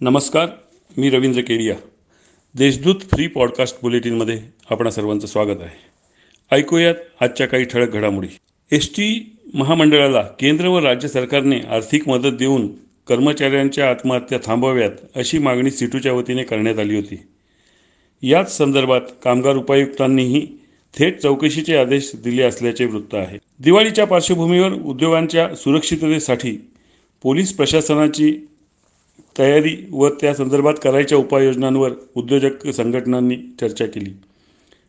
नमस्कार मी Ravindra Kedia. Deshdoot free podcast बुलेटिनमध्ये आपणा सर्वांचं स्वागत आहे. ऐकूयात आजच्या काही ठळक घडामोडी. एस टी महामंडळाला केंद्र व राज्य सरकारने आर्थिक मदत देऊन कर्मचाऱ्यांच्या आत्महत्या थांबवाव्यात अशी मागणी सिटूच्या वतीने करण्यात आली होती. याच संदर्भात कामगार उपायुक्तांनीही थेट चौकशीचे आदेश दिले असल्याचे वृत्त आहे. दिवाळीच्या पार्श्वभूमीवर उद्योगांच्या सुरक्षिततेसाठी पोलीस प्रशासनाची तयारी व त्या संदर्भात करायच्या उपाययोजनांवर उद्योजक संघटनांनी चर्चा केली.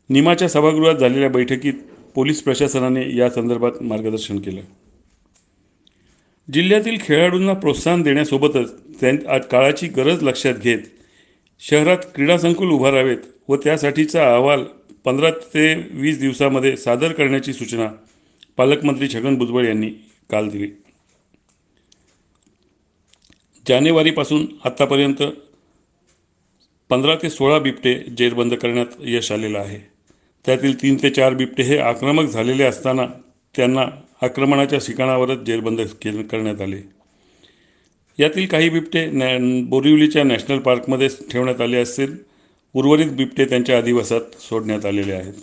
निमाच्या सभागृहात झालेल्या बैठकीत पोलीस प्रशासनाने या संदर्भात मार्गदर्शन केलं. जिल्ह्यातील खेळाडूंना प्रोत्साहन देण्यासोबतच त्यां काळाची गरज लक्षात घेत शहरात क्रीडा संकुल उभारावेत व त्यासाठीचा अहवाल पंधरा ते वीस दिवसामध्ये सादर करण्याची सूचना पालकमंत्री छगन भुजबळ यांनी काल दिली. जानेवारीपासून आत्तापर्यंत पंधरा ते सोळा बिबटे जेरबंद करण्यात यश आलेलं आहे. त्यातील तीन ते चार बिबटे हे आक्रमक झालेले असताना त्यांना आक्रमणाच्या ठिकाणावरच जेरबंद के करण्यात आले. यातील काही बिबटे नॅ बोरिवलीच्या नॅशनल पार्कमध्ये ठेवण्यात आले असेल उर्वरित बिबटे त्यांच्या अधिवासात सोडण्यात आलेले आहेत.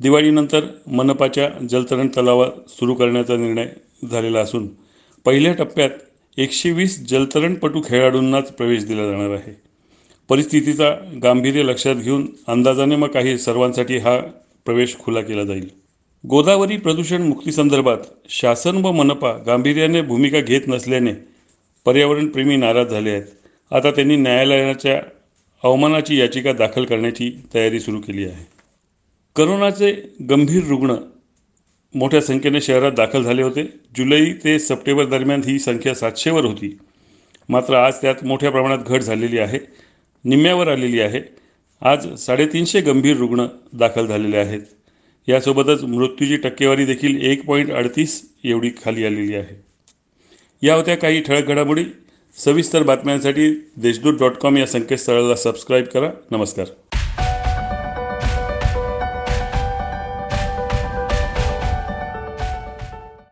दिवाळीनंतर मनपाच्या जलतरण तलावा सुरू करण्याचा निर्णय झालेला असून पहिल्या टप्प्यात एकशे वीस जलतरणपटू खेळाडूंनाच प्रवेश दिला जाणार आहे. परिस्थितीचा गांभीर्य लक्षात घेऊन अंदाजाने मग काही सर्वांसाठी हा प्रवेश खुला केला जाईल. गोदावरी प्रदूषण मुक्तीसंदर्भात शासन व मनपा गांभीर्याने भूमिका घेत नसल्याने पर्यावरणप्रेमी नाराज झाले आहेत. आता त्यांनी न्यायालयाच्या अवमानाची याचिका दाखल करण्याची तयारी सुरू केली आहे. करोनाचे गंभीर रुग्ण मोठ्या संख्येने शहरात दाखल झाले होते. जुलै ते सप्टेंबर दरम्यान ही संख्या सातशेवर होती. मात्र आज त्यात मोठ्या प्रमाणात घट झालेली आहे. निम्म्यावर आलेली आहे. आज साडेतीनशे गंभीर रुग्ण दाखल झालेले आहेत. यासोबतच मृत्यूची टक्केवारी देखील एक पॉईंट अडतीस एवढी खाली आलेली आहे. या होत्या काही ठळक घडामोडी. सविस्तर बातम्यांसाठी देशदूत डॉट कॉम या संकेतस्थळाला सबस्क्राईब करा. नमस्कार.